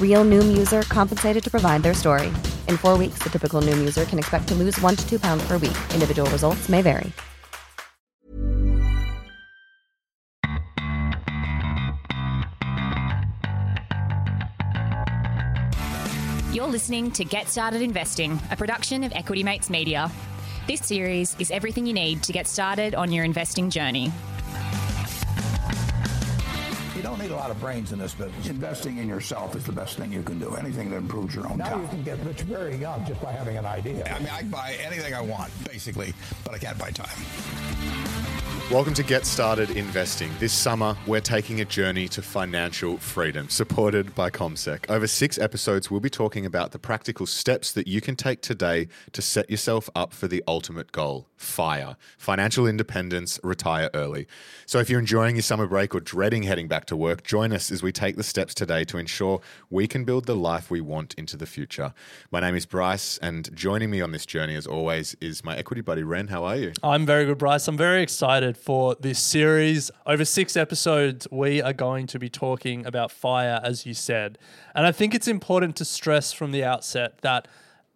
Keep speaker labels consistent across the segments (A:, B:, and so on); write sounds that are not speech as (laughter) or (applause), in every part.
A: Real Noom user compensated to provide their story. In four weeks, the typical Noom user can expect to lose one to two pounds per week. Individual results may vary.
B: You're listening to Get Started Investing, a production of Equity Mates Media. This series is everything you need to get started on your investing journey.
C: You don't need a lot of brains in this business. Investing in yourself is the best thing you can do. Anything that improves your own
D: Now
C: time.
D: you can get rich very young just by having an idea.
C: I mean, I can buy anything I want, basically, but I can't buy time.
E: Welcome to Get Started Investing. This summer, we're taking a journey to financial freedom, supported by CommSec. Over six episodes, we'll be talking about the practical steps that you can take today to set yourself up for the ultimate goal FIRE, financial independence, retire early. So if you're enjoying your summer break or dreading heading back to work, join us as we take the steps today to ensure we can build the life we want into the future. My name is Bryce, and joining me on this journey, as always, is my equity buddy, Ren. How are you?
F: I'm very good, Bryce. I'm very excited for this series. Over six episodes, we are going to be talking about fire, as you said. And I think it's important to stress from the outset that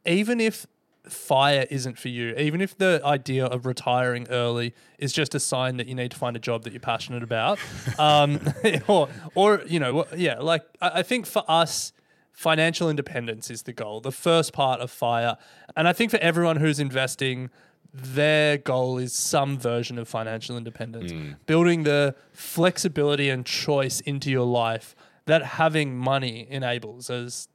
F: even if fire isn't for you, even if the idea of retiring early is just a sign that you need to find a job that you're passionate about, (laughs) um, (laughs) or, or, you know, yeah, like I, I think for us, financial independence is the goal, the first part of fire. And I think for everyone who's investing, their goal is some version of financial independence, building the flexibility and choice into your life that having money enables, as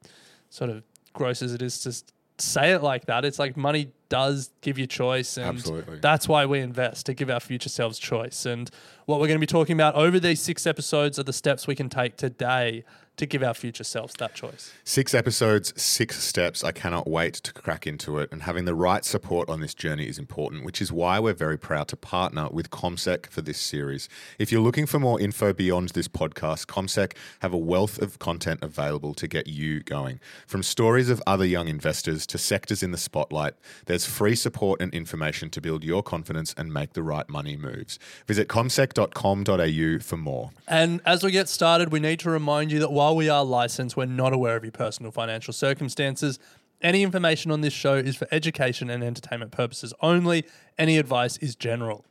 F: sort of gross as it is to say it like that. It's like money does give you choice, and
E: Absolutely.
F: that's why we invest to give our future selves choice. And what we're going to be talking about over these six episodes are the steps we can take today to give our future selves that choice.
E: Six episodes, six steps. I cannot wait to crack into it. And having the right support on this journey is important, which is why we're very proud to partner with CommSec for this series. If you're looking for more info beyond this podcast, CommSec have a wealth of content available to get you going. From stories of other young investors to sectors in the spotlight, there's free support and information to build your confidence and make the right money moves. Visit commsec.com.au for more.
F: And as we get started, we need to remind you that while we are licensed, we're not aware of your personal financial circumstances. Any information on this show is for education and entertainment purposes only. Any advice is general.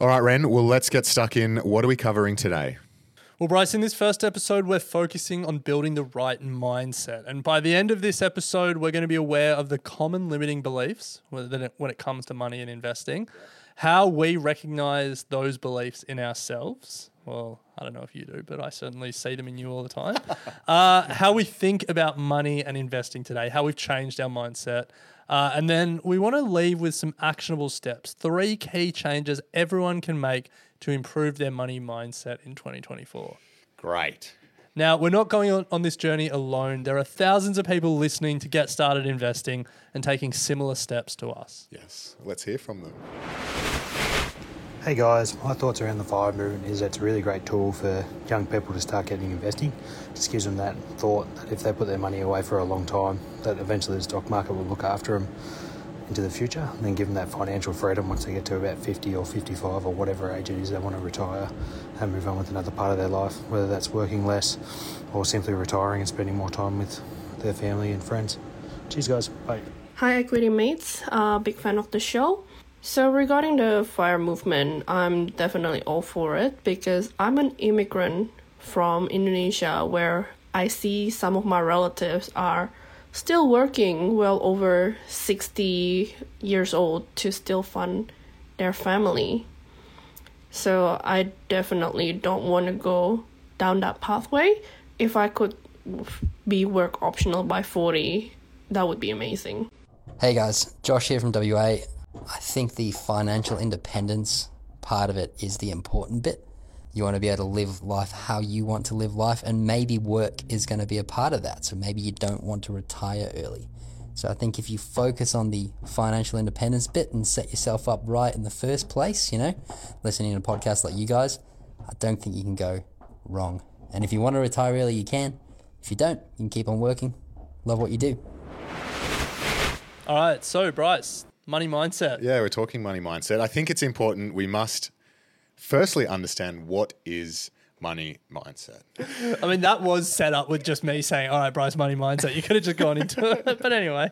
E: All right, Ren, well, let's get stuck in. What are we covering today?
F: Well, Bryce, in this first episode, we're focusing on building the right mindset. And by the end of this episode, we're going to be aware of the common limiting beliefs when it, comes to money and investing, how we recognize those beliefs in ourselves. Well, I don't know if you do, but I certainly see them in you all the time. (laughs) uh, how we think about money and investing today, how we've changed our mindset. Uh, and then we want to leave with some actionable steps, three key changes everyone can make to improve their money mindset in 2024.
E: Great.
F: Now, we're not going on, on this journey alone. There are thousands of people listening to get started investing and taking similar steps to us.
E: Yes, let's hear from them.
G: Hey guys, my thoughts around the FIRE movement is that it's a really great tool for young people to start getting investing. Just gives them that thought that if they put their money away for a long time, that eventually the stock market will look after them into the future and then give them that financial freedom once they get to about 50 or 55 or whatever age it is they want to retire and move on with another part of their life, whether that's working less or simply retiring and spending more time with their family and friends. Cheers guys, bye.
H: Hi, Equity Mates. Uh, big fan of the show. So, regarding the fire movement, I'm definitely all for it because I'm an immigrant from Indonesia where I see some of my relatives are still working well over 60 years old to still fund their family. So, I definitely don't want to go down that pathway. If I could be work optional by 40, that would be amazing.
I: Hey guys, Josh here from WA. I think the financial independence part of it is the important bit. You want to be able to live life how you want to live life, and maybe work is going to be a part of that. So maybe you don't want to retire early. So I think if you focus on the financial independence bit and set yourself up right in the first place, you know, listening to podcasts like you guys, I don't think you can go wrong. And if you want to retire early, you can. If you don't, you can keep on working. Love what you do.
F: All right, so Bryce, money mindset.
E: Yeah, we're talking money mindset. I think it's important we must firstly understand what is money mindset.
F: I mean, that was set up with just me saying, "All right, Bryce, money mindset." You could have just gone into (laughs) it, but anyway.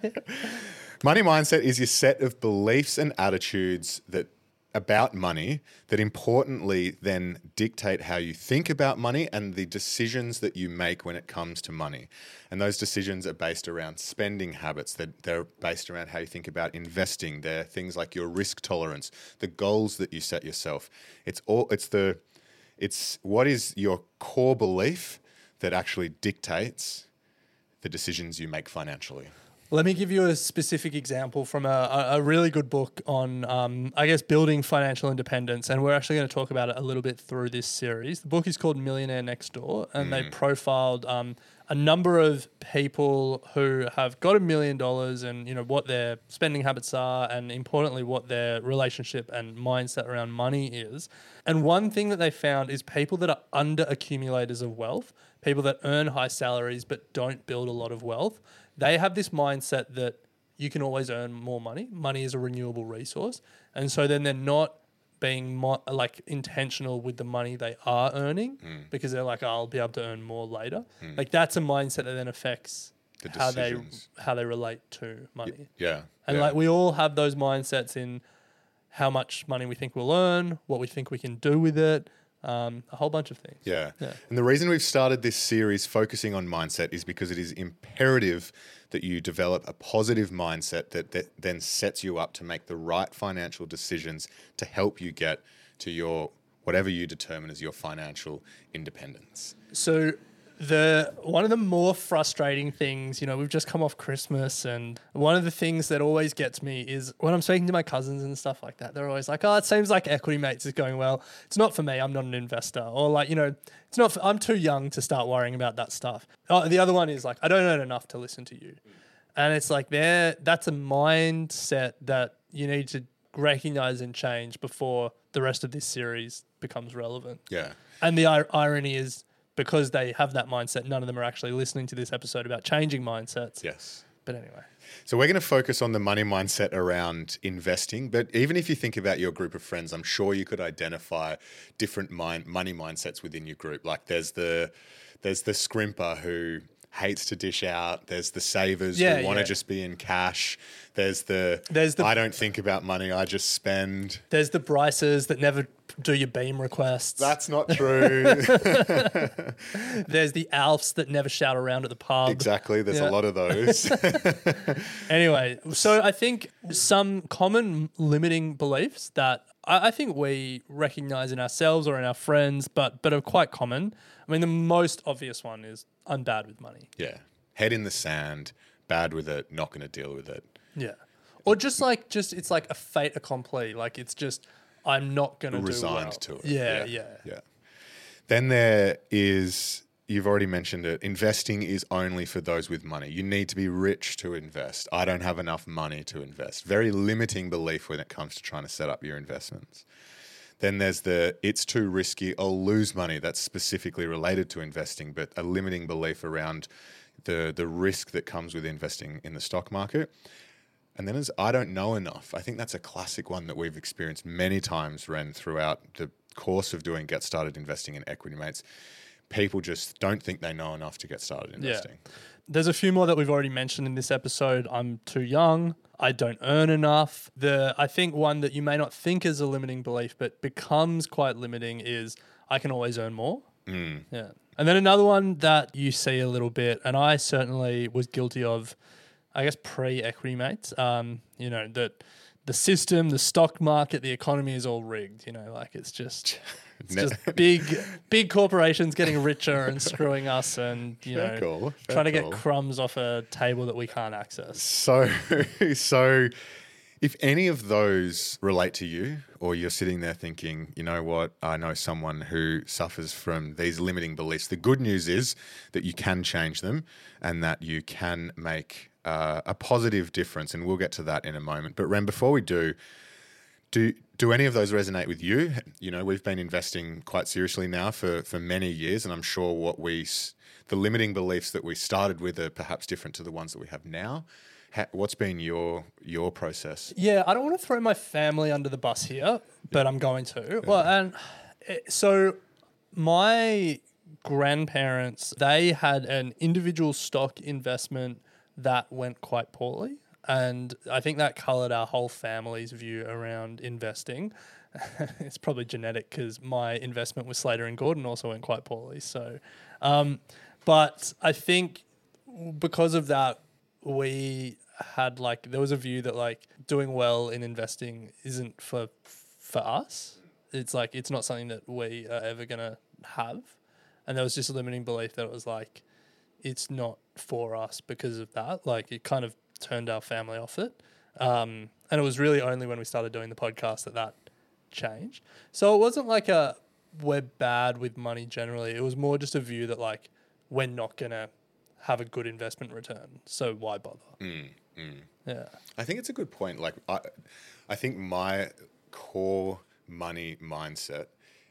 E: Money mindset is your set of beliefs and attitudes that about money that importantly then dictate how you think about money and the decisions that you make when it comes to money. And those decisions are based around spending habits, that they're based around how you think about investing. They're things like your risk tolerance, the goals that you set yourself. It's all it's the it's what is your core belief that actually dictates the decisions you make financially.
F: Let me give you a specific example from a, a really good book on, um, I guess, building financial independence. And we're actually going to talk about it a little bit through this series. The book is called Millionaire Next Door, and they profiled um, a number of people who have got a million dollars and, you know, what their spending habits are, and importantly, what their relationship and mindset around money is. And one thing that they found is people that are under accumulators of wealth, people that earn high salaries but don't build a lot of wealth they have this mindset that you can always earn more money. Money is a renewable resource, and so then they're not being mo- like intentional with the money they are earning
E: Hmm.
F: because they're like, oh, I'll be able to earn more later. Like that's a mindset that then affects
E: The
F: how they how they relate to money.
E: Yeah.
F: And
E: yeah.
F: like we all have those mindsets in how much money we think we'll earn, what we think we can do with it, um, a whole bunch of things.
E: Yeah.
F: Yeah.
E: And the reason we've started this series focusing on mindset is because it is imperative that you develop a positive mindset that, that then sets you up to make the right financial decisions to help you get to your whatever you determine as your financial independence.
F: So the one of the more frustrating things, you know, we've just come off Christmas, and one of the things that always gets me is when I'm speaking to my cousins and stuff like that. They're always like, "Oh, it seems like Equity Mates is going well. It's not for me. I'm not an investor." Or like, you know, it's not. For, I'm too young to start worrying about that stuff. Oh, the other one is like, "I don't earn enough to listen to you," and it's like there. That's a mindset that you need to recognize and change before the rest of this series becomes relevant.
E: Yeah.
F: And the ir- irony is because they have that mindset, none of them are actually listening to this episode about changing mindsets.
E: Yes.
F: But anyway,
E: So we're going to focus on the money mindset around investing. But even if you think about your group of friends, I'm sure you could identify different mind, money mindsets within your group. Like there's the there's the scrimper who hates to dish out. There's the savers
F: Yeah,
E: who want to
F: yeah.
E: just be in cash. There's the
F: There's the-
E: I don't think about money. I just spend.
F: there's the Bryces that never do your Beem requests.
E: That's not true. (laughs)
F: there's the Alfs that never shout around at the pub.
E: exactly. There's
F: Yeah.
E: a lot of those. (laughs)
F: Anyway, so I think some common limiting beliefs that I, I think we recognize in ourselves or in our friends, but but are quite common. I mean, the most obvious one is I'm bad with money.
E: yeah. Head in the sand. Bad with it. Not going to deal with it.
F: Yeah. Or just like just it's like a fait accompli. Like it's just I'm not gonna
E: resigned
F: do well.
E: to it.
F: Yeah, yeah.
E: yeah. Then there is you've already mentioned it. Investing is only for those with money. You need to be rich to invest. I don't have enough money to invest. Very limiting belief when it comes to trying to set up your investments. Then there's the it's too risky, I'll lose money. That's specifically related to investing, but a limiting belief around the the risk that comes with investing in the stock market. And then there's I don't know enough. I think that's a classic one that we've experienced many times, Ren, throughout the course of doing Get Started Investing in Equity Mates. People just don't think they know enough to get started investing.
F: There's a few more that we've already mentioned in this episode. I'm too young. I don't earn enough. The I think one that you may not think is a limiting belief, but becomes quite limiting is I can always earn more.
E: Mm.
F: Yeah. And then another one that you see a little bit, and I certainly was guilty of, I guess, pre equity mates. Um, you know, that the system, the stock market, the economy is all rigged. You know, like it's just. (laughs) It's just big, big corporations getting richer and screwing us, and you know,
E: fair
F: trying to get crumbs off a table that we can't access.
E: So, (laughs) so If any of those relate to you, or you're sitting there thinking, you know what, I know someone who suffers from these limiting beliefs, the good news is that you can change them and that you can make uh, a positive difference. And we'll get to that in a moment. But Ren, before we do, do do any of those resonate with you? You know, we've been investing quite seriously now for for many years, and I'm sure what we the limiting beliefs that we started with are perhaps different to the ones that we have now. Ha- what's been your your process?
F: Yeah, I don't want to throw my family under the bus here, but I'm going to. Well, and eh, so my grandparents they had an individual stock investment that went quite poorly and I think that coloured our whole family's view around investing. (laughs) it's probably genetic because my investment with Slater and Gordon also went quite poorly. So, um, but I think because of that, we had like there was a view that like doing well in investing isn't for for us. It's like it's not something that we are ever gonna have, and there was just a limiting belief that it was like it's not for us because of that. Like it kind of turned our family off it. Um, and it was really only when we started doing the podcast that that changed. So it wasn't like a we're bad with money generally. It was more just a view that like we're not gonna have a good investment return. So why bother?
E: Mm, mm.
F: Yeah,
E: I think it's a good point. Like I, I think my core money mindset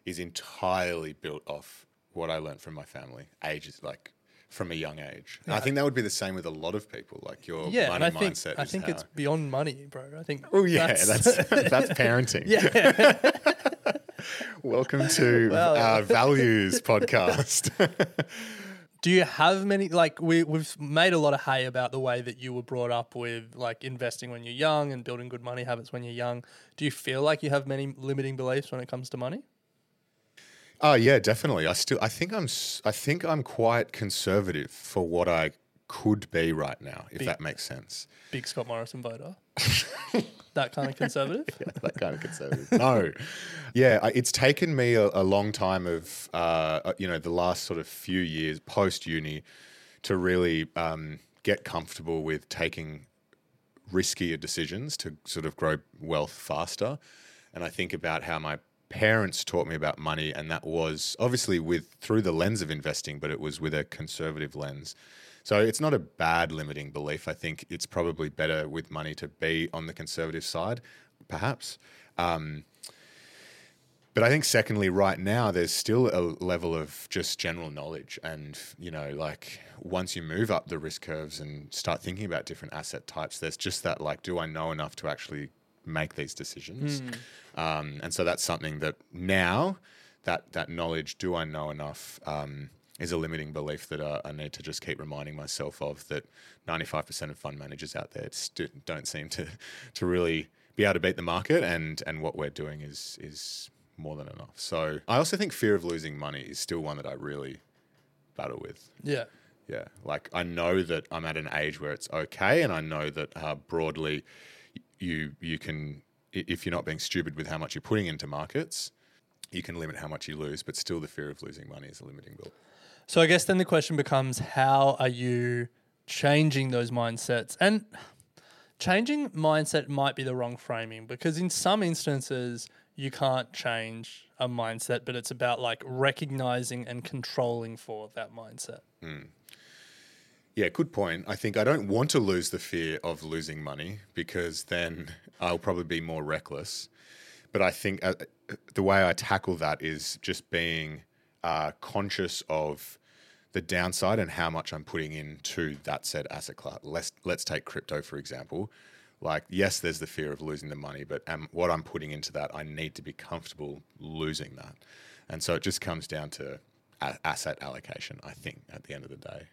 E: is entirely built off what I learned from my family. Ages like from a young age. Yeah. I think that would be the same with a lot of people. Like your
F: yeah,
E: money
F: and I
E: mindset.
F: Think, I think
E: how...
F: it's beyond money, bro. I think.
E: Oh yeah, that's (laughs) that's, that's parenting. (laughs)
F: Yeah. (laughs)
E: Welcome to well, our values podcast.
F: Do you have many like we we've made a lot of hay about the way that you were brought up with like investing when you're young and building good money habits when you're young. Do you feel like you have many limiting beliefs when it comes to money?
E: Oh yeah, definitely. I still I think I'm I think I'm quite conservative for what I could be right now, if
F: Big-
E: that makes sense.
F: Big Scott Morrison voter. that kind of (laughs) conservative.
E: Yeah, that kind of conservative. no, yeah, I- it's taken me a, a long time of uh, you know the last sort of few years post uni to really um, get comfortable with taking riskier decisions to sort of grow wealth faster. And I think about how my parents taught me about money, and that was obviously with through the lens of investing, but it was with a conservative lens. So it's not a bad limiting belief. I think it's probably better with money to be on the conservative side, perhaps. Um, but I think, secondly, right now, there's still a level of just general knowledge. And, you know, like once you move up the risk curves and start thinking about different asset types, there's just that, like, do I know enough to actually make these decisions?
F: Hmm.
E: Um, and so that's something that now, that, that knowledge, do I know enough? Um, is a limiting belief that uh, I need to just keep reminding myself of that 95% of fund managers out there st- don't seem to, to really be able to beat the market and, and what we're doing is, is more than enough. So I also think fear of losing money is still one that I really battle with.
F: Yeah.
E: Yeah. Like I know that I'm at an age where it's okay. And I know that uh, broadly you, you can, if you're not being stupid with how much you're putting into markets, you can limit how much you lose, but still the fear of losing money is a limiting belief.
F: So I guess then the question becomes how are you changing those mindsets? And changing mindset might be the wrong framing because in some instances you can't change a mindset, but it's about like recognizing and controlling for that mindset.
E: Mm. Yeah, good point. I think I don't want to lose the fear of losing money because then I'll probably be more reckless. But I think uh, the way I tackle that is just being uh, conscious of the downside and how much I'm putting into that said asset class. Let's let's take crypto for example. Like yes, there's the fear of losing the money, but um, what I'm putting into that, I need to be comfortable losing that, and so it just comes down to a- asset allocation. I think at the end of the day,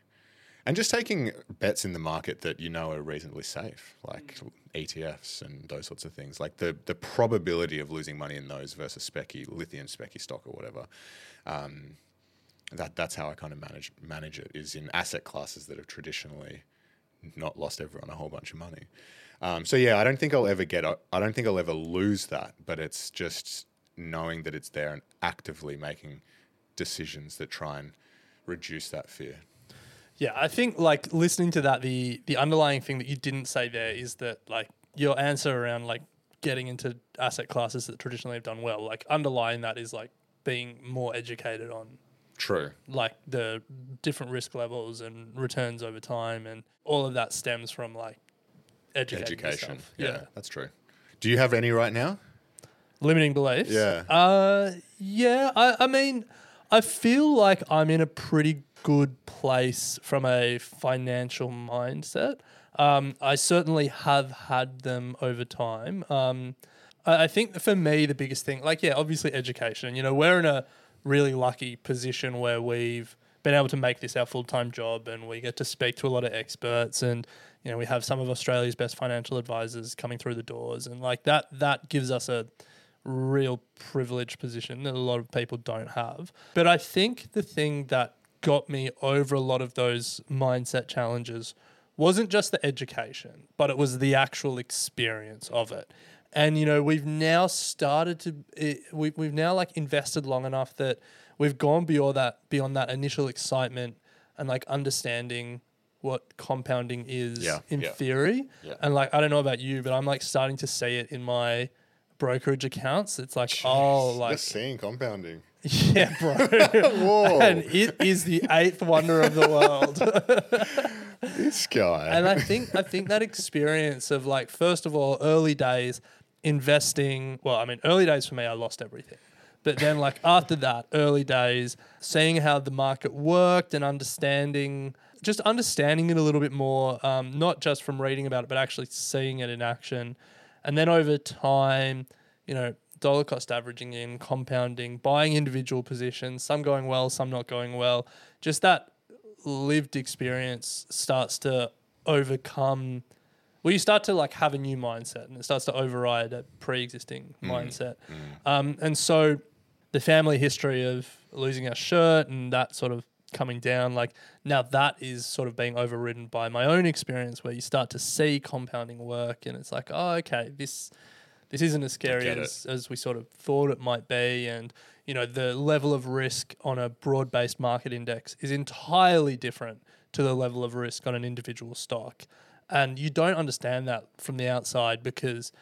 E: and just taking bets in the market that you know are reasonably safe, like ETFs and those sorts of things. Like the the probability of losing money in those versus specky lithium specky stock or whatever. Um, that that's how I kind of manage manage it is in asset classes that have traditionally not lost everyone a whole bunch of money. Um, so yeah, I don't think I'll ever get. I don't think I'll ever lose that. But it's just knowing that it's there and actively making decisions that try and reduce that fear.
F: Yeah, I think like listening to that, the the underlying thing that you didn't say there is that like your answer around like getting into asset classes that traditionally have done well, like underlying that is like being more educated on
E: True.
F: like the different risk levels and returns over time, and all of that stems from like
E: Education.
F: yourself.
E: Yeah, that's true. Do you have any right now?
F: limiting beliefs.
E: Yeah.
F: Uh, yeah. I, I mean, I feel like I'm in a pretty good place from a financial mindset. Um, I certainly have had them over time. Um, I, I think for me, the biggest thing, like, yeah, obviously education. You know, we're in a really lucky position where we've been able to make this our full time job and we get to speak to a lot of experts and you know we have some of Australia's best financial advisors coming through the doors and like that that gives us a real privileged position that a lot of people don't have. But I think the thing that got me over a lot of those mindset challenges wasn't just the education, but it was the actual experience of it. And you know, we've now started to it, we we've now like invested long enough that we've gone beyond that beyond that initial excitement and like understanding what compounding is
E: Yeah,
F: in
E: yeah.
F: theory.
E: Yeah.
F: And like I don't know about you, but I'm like starting to see it in my brokerage accounts. It's like, oh,
E: You're
F: like
E: seeing compounding. (laughs)
F: yeah, bro. (laughs)
E: Whoa.
F: and it is the eighth wonder of the world. (laughs)
E: This guy.
F: and I think I think that experience of like first of all early days investing well I mean early days for me I lost everything but then like after that early days seeing how the market worked and understanding just understanding it a little bit more um, not just from reading about it but actually seeing it in action and then over time you know dollar cost averaging in compounding buying individual positions some going well some not going well just that lived experience starts to overcome well you start to like have a new mindset and it starts to override a pre-existing mindset. Um, and so the family history of losing our shirt and that sort of coming down like now that is sort of being overridden by my own experience where you start to see compounding work and it's like oh okay this this isn't as scary as, as we sort of thought it might be. And, you know, the level of risk on a broad based market index is entirely different to the level of risk on an individual stock. And you don't understand that from the outside because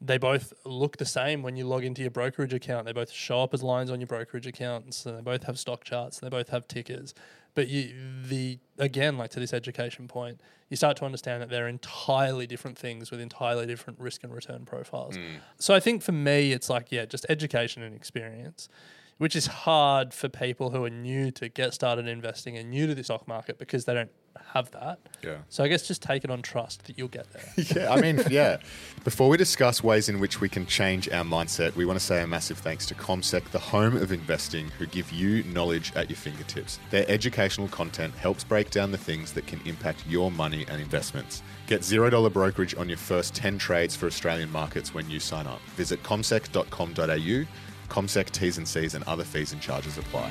F: they both look the same when you log into your brokerage account. They both show up as lines on your brokerage account. So they both have stock charts. And they both have tickers. But you, the again, like to this education point, you start to understand that they're entirely different things with entirely different risk and return profiles. Hmm. So I think for me, it's like yeah, just education and experience, which is hard for people who are new to get started investing and new to the stock market because they don't have that.
E: Yeah.
F: So I guess just take it on trust that you'll get there. (laughs)
E: yeah, I mean, yeah. Before we discuss ways in which we can change our mindset, we want to say a massive thanks to CommSec, the home of investing, who give you knowledge at your fingertips. Their educational content helps break down the things that can impact your money and investments. Get $0 brokerage on your first 10 trades for Australian markets when you sign up. Visit commsec.com.au. CommSec T's and C's and other fees and charges apply.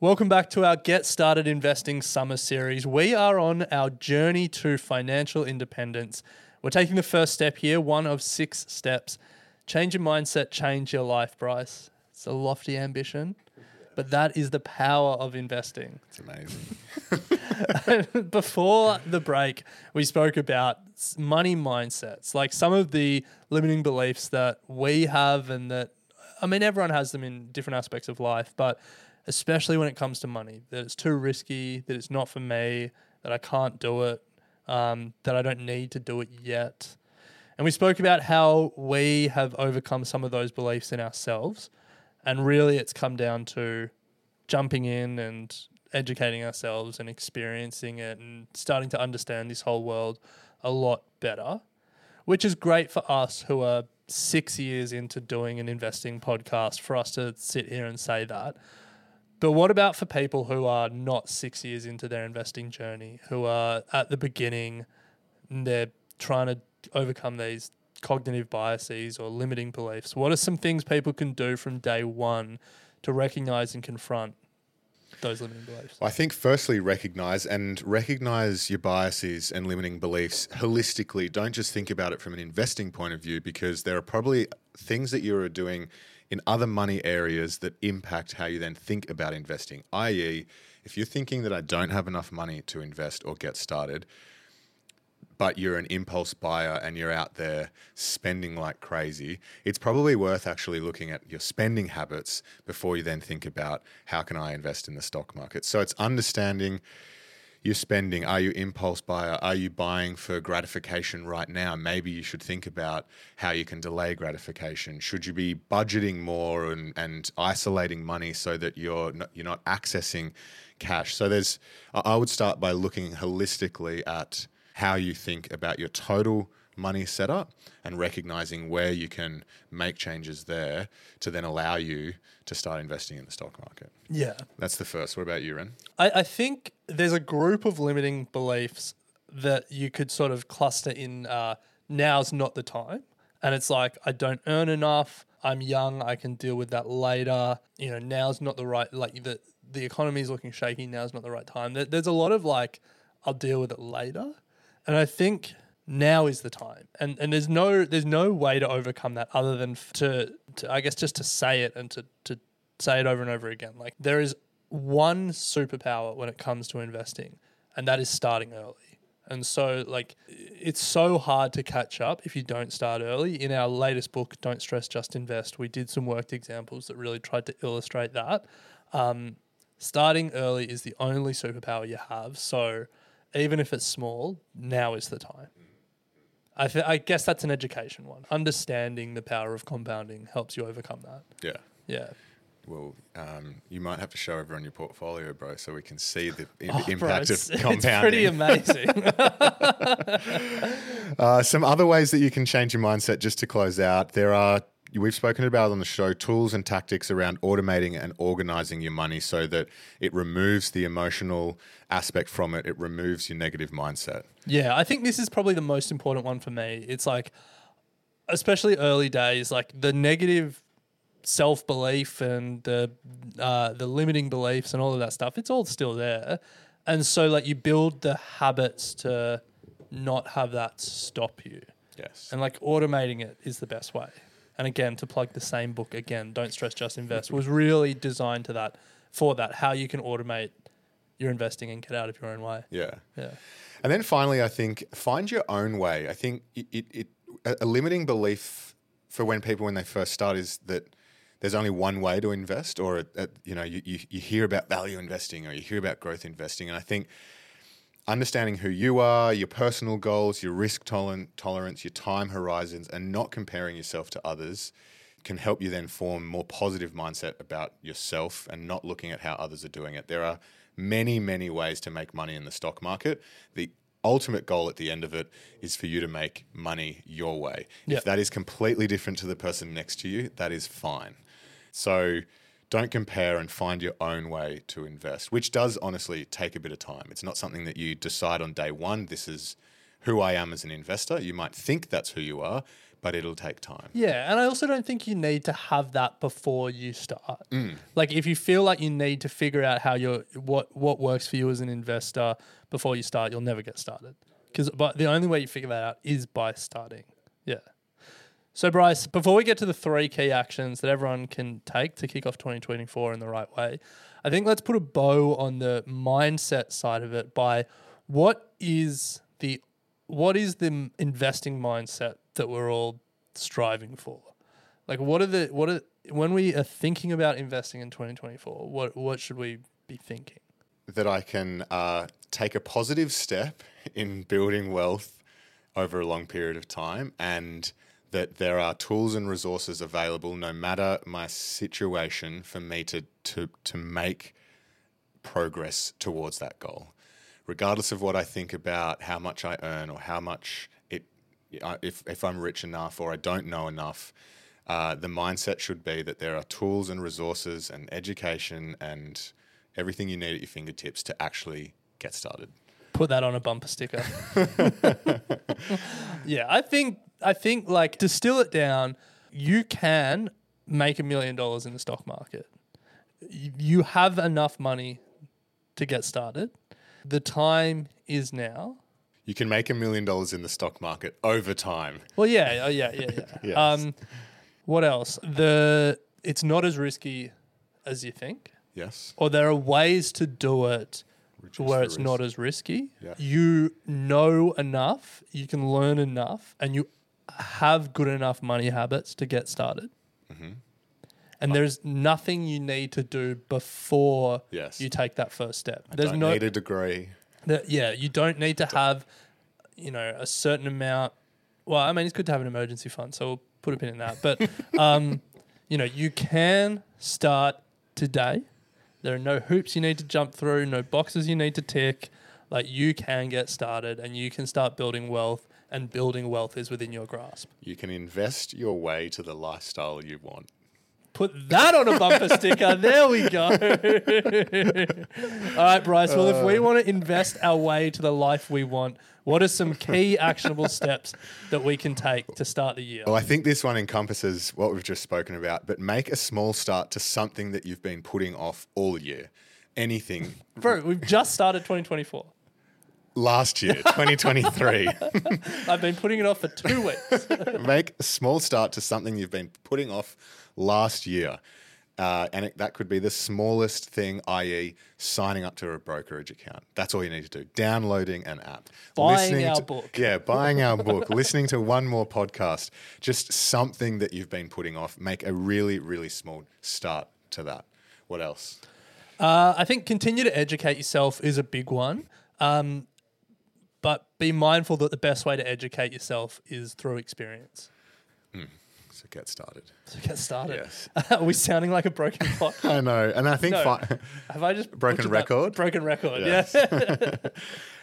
F: Welcome back to our Get Started Investing Summer Series. We are on our journey to financial independence. We're taking the first step here, one of six steps. Change your mindset, change your life, Bryce. It's a lofty ambition, but that is the power of investing.
E: It's amazing. (laughs)
F: Before the break, we spoke about money mindsets, like some of the limiting beliefs that we have, and that, I mean, everyone has them in different aspects of life, but especially when it comes to money, that it's too risky, that it's not for me, that I can't do it, um, that I don't need to do it yet. And we spoke about how we have overcome some of those beliefs in ourselves. And really, it's come down to jumping in and educating ourselves and experiencing it and starting to understand this whole world a lot better. which is great for us who are six years into doing an investing podcast for us to sit here and say that. But what about for people who are not six years into their investing journey, who are at the beginning, and they're trying to overcome these cognitive biases or limiting beliefs? What are some things people can do from day one to recognize and confront those limiting beliefs?
E: I think firstly recognize and recognize your biases and limiting beliefs holistically. Don't just think about it from an investing point of view because there are probably things that you are doing in other money areas that impact how you then think about investing. i.e., if you're thinking that I don't have enough money to invest or get started, but you're an impulse buyer and you're out there spending like crazy, it's probably worth actually looking at your spending habits before you then think about how can I invest in the stock market. So it's understanding your spending. Are you impulse buyer? Are you buying for gratification right now? Maybe you should think about how you can delay gratification. Should you be budgeting more and, and isolating money so that you're not, you're not accessing cash? So there's I would start by looking holistically at how you think about your total money setup and recognizing where you can make changes there to then allow you to start investing in the stock market.
F: Yeah.
E: That's the first. What about you, Ren?
F: I, I think there's a group of limiting beliefs that you could sort of cluster in uh, now's not the time. And it's like, I don't earn enough. I'm young. I can deal with that later. You know, now's not the right, like the, the economy is looking shaky. Now's not the right time. There, there's a lot of like, I'll deal with it later. And I think now is the time. And and there's no there's no way to overcome that other than to, to I guess just to say it and to to say it over and over again. Like there is one superpower when it comes to investing, and that is starting early. And so, like, it's so hard to catch up if you don't start early. In our latest book, Don't Stress, Just Invest, we did some worked examples that really tried to illustrate that. Um, starting early is the only superpower you have. So, even if it's small, now is the time. I, th- I guess that's an education one. Understanding the power of compounding helps you overcome that.
E: Yeah.
F: Yeah.
E: Well, um, you might have to show everyone your portfolio, bro, so we can see the i-
F: Oh, bro,
E: impact
F: it's-
E: of
F: it's pretty amazing. (laughs) (laughs)
E: uh, some other ways that you can change your mindset just to close out. There are we've spoken about on the show tools and tactics around automating and organizing your money so that it removes the emotional aspect from it. It removes your negative mindset.
F: Yeah, I think this is probably the most important one for me. It's like, especially early days, like the negative self belief and the uh, the limiting beliefs and all of that stuff. It's all still there, and so like you build the habits to not have that stop you.
E: Yes,
F: and like automating it is the best way. And again, to plug the same book again, don't stress, just invest was really designed to that for that how you can automate your investing and get out of your own way.
E: Yeah.
F: Yeah.
E: And then finally, I think find your own way. I think it, it, it a a limiting belief for when people when they first start is that there's only one way to invest, or at, at, you know you, you you hear about value investing or you hear about growth investing, and I think understanding who you are, your personal goals, your risk tolerance, your time horizons, and not comparing yourself to others can help you then form more positive mindset about yourself and not looking at how others are doing it. There are many, many ways to make money in the stock market. The ultimate goal at the end of it is for you to make money your way.
F: Yep.
E: If that is completely different to the person next to you, that is fine. So don't compare and find your own way to invest, which does honestly take a bit of time. It's not something that you decide on day one. This is who I am as an investor. You might think that's who you are, but it'll take time.
F: Yeah, and I also don't think you need to have that before you start.
E: Mm.
F: Like if you feel like you need to figure out how you're what what works for you as an investor before you start, you'll never get started. Because but the only way you figure that out is by starting. So Bryce, before we get to the three key actions that everyone can take to kick off 2024 in the right way, I think let's put a bow on the mindset side of it by what is the what is the investing mindset that we're all striving for? Like what are the what are when we are thinking about investing in 2024, what what should we be thinking?
E: That I can uh, take a positive step in building wealth over a long period of time and that there are tools and resources available no matter my situation for me to to to make progress towards that goal regardless of what I think about how much I earn or how much it if if I'm rich enough or I don't know enough. Uh, the mindset should be that there are tools and resources and education and everything you need at your fingertips to actually get started.
F: Put that on a bumper sticker. (laughs) (laughs) yeah, I think I think like distill it down. You can make a million dollars in the stock market. You have enough money to get started. The time is now.
E: You can make a million dollars in the stock market over time.
F: Well, yeah, oh, yeah, yeah, yeah. (laughs)
E: Yes.
F: Um, what else? The it's not as risky as you think.
E: Yes.
F: Or there are ways to do it
E: Reduce
F: where it's not as risky.
E: Yeah.
F: You know enough, you can learn enough, and you have good enough money habits to get started.
E: Mm-hmm.
F: And there's nothing you need to do before
E: Yes.
F: you take that first step.
E: I
F: there's
E: don't
F: no
E: need a degree.
F: that, yeah, you don't need to have, you know, a certain amount. Well, I mean, it's good to have an emergency fund, so we'll put a pin in that. But, (laughs) um, you know, you can start today. There are no hoops you need to jump through, no boxes you need to tick. Like you can get started, and you can start building wealth. And building wealth is within your grasp.
E: You can invest your way to the lifestyle you want.
F: Put that on a bumper sticker. There we go. (laughs) All right, Bryce. Well, if we uh. want to invest our way to the life we want, what are some key actionable steps that we can take to start the year?
E: Well, I think this one encompasses what we've just spoken about, but make a small start to something that you've been putting off all year. Anything.
F: Bro, we've just started 2024.
E: Last year, 2023. (laughs)
F: I've been putting it off for two weeks. (laughs)
E: make a small start to something you've been putting off last year. Uh, and it, that could be the smallest thing, i.e., signing up to a brokerage account. That's all you need to do. Downloading an app,
F: Buying
E: Listening
F: our
E: to-
F: book.
E: Yeah, buying our book, listening to one more podcast. Just something that you've been putting off. Make a really, really small start to that. What else?
F: Uh, I think continue to educate yourself is a big one. Um, but be mindful that the best way to educate yourself is through experience. Hmm.
E: So get started.
F: So get started.
E: Yes. (laughs)
F: Are we sounding like a broken clock? (laughs)
E: I know, and I think
F: No.
E: fi-
F: Have I just
E: Broken record?
F: Broken record.
E: Yes.
F: Yeah. (laughs)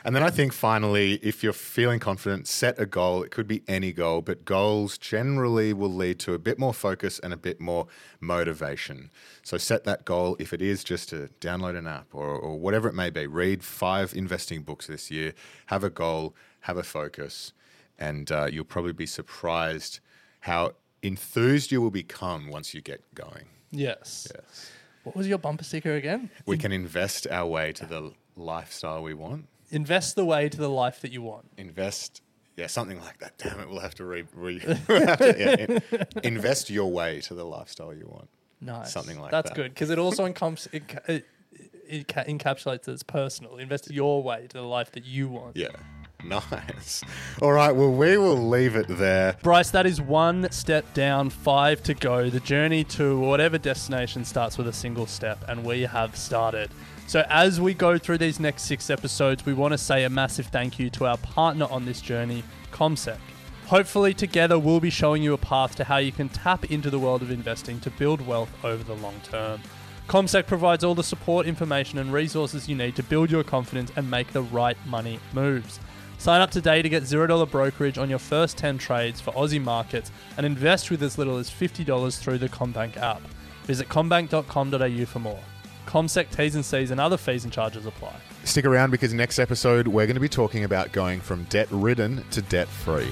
E: And then I think finally, if you're feeling confident, set a goal. It could be any goal, but goals generally will lead to a bit more focus and a bit more motivation. So set that goal. If it is just to download an app or, or whatever it may be, read five investing books this year, have a goal, have a focus, and uh, you'll probably be surprised how enthused you will become once you get going.
F: yes.
E: Yes.
F: What was your bumper sticker again?
E: We can invest our way to the lifestyle we want.
F: Invest the way to the life that you want.
E: invest yeah something like that damn it we'll have to re, re (laughs) we'll have to, yeah, in- invest your way to the lifestyle you want
F: Nice.
E: something like
F: That's
E: that
F: good because it also encompasses it, it, it ca- encapsulates as personal. Invest your way to the life that you want.
E: yeah (laughs) nice all right well we will leave it there
F: Bryce, that is one step down, five to go. The journey to whatever destination starts with a single step, and we have started. So, as we go through these next six episodes, we want to say a massive thank you to our partner on this journey, CommSec. Hopefully, together, we'll be showing you a path to how you can tap into the world of investing to build wealth over the long term. CommSec provides all the support, information, and resources you need to build your confidence and make the right money moves. Sign up today to get $0 brokerage on your first 10 trades for Aussie markets and invest with as little as $50 through the CommBank app. Visit combank.com.au for more. CommSec T's and C's and other fees and charges apply.
E: stick around because next episode we're going to be talking about going from debt ridden to debt free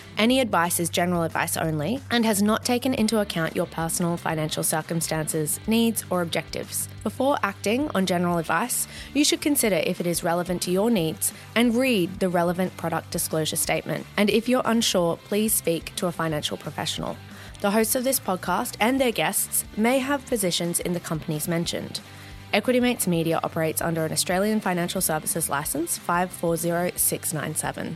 J: Any advice is general advice only and has not taken into account your personal financial circumstances, needs, or objectives. Before acting on general advice, you should consider if it is relevant to your needs and read the relevant product disclosure statement. And if you're unsure, please speak to a financial professional. The hosts of this podcast and their guests may have positions in the companies mentioned. Equity Mates Media operates under an Australian Financial Services Licence 540697.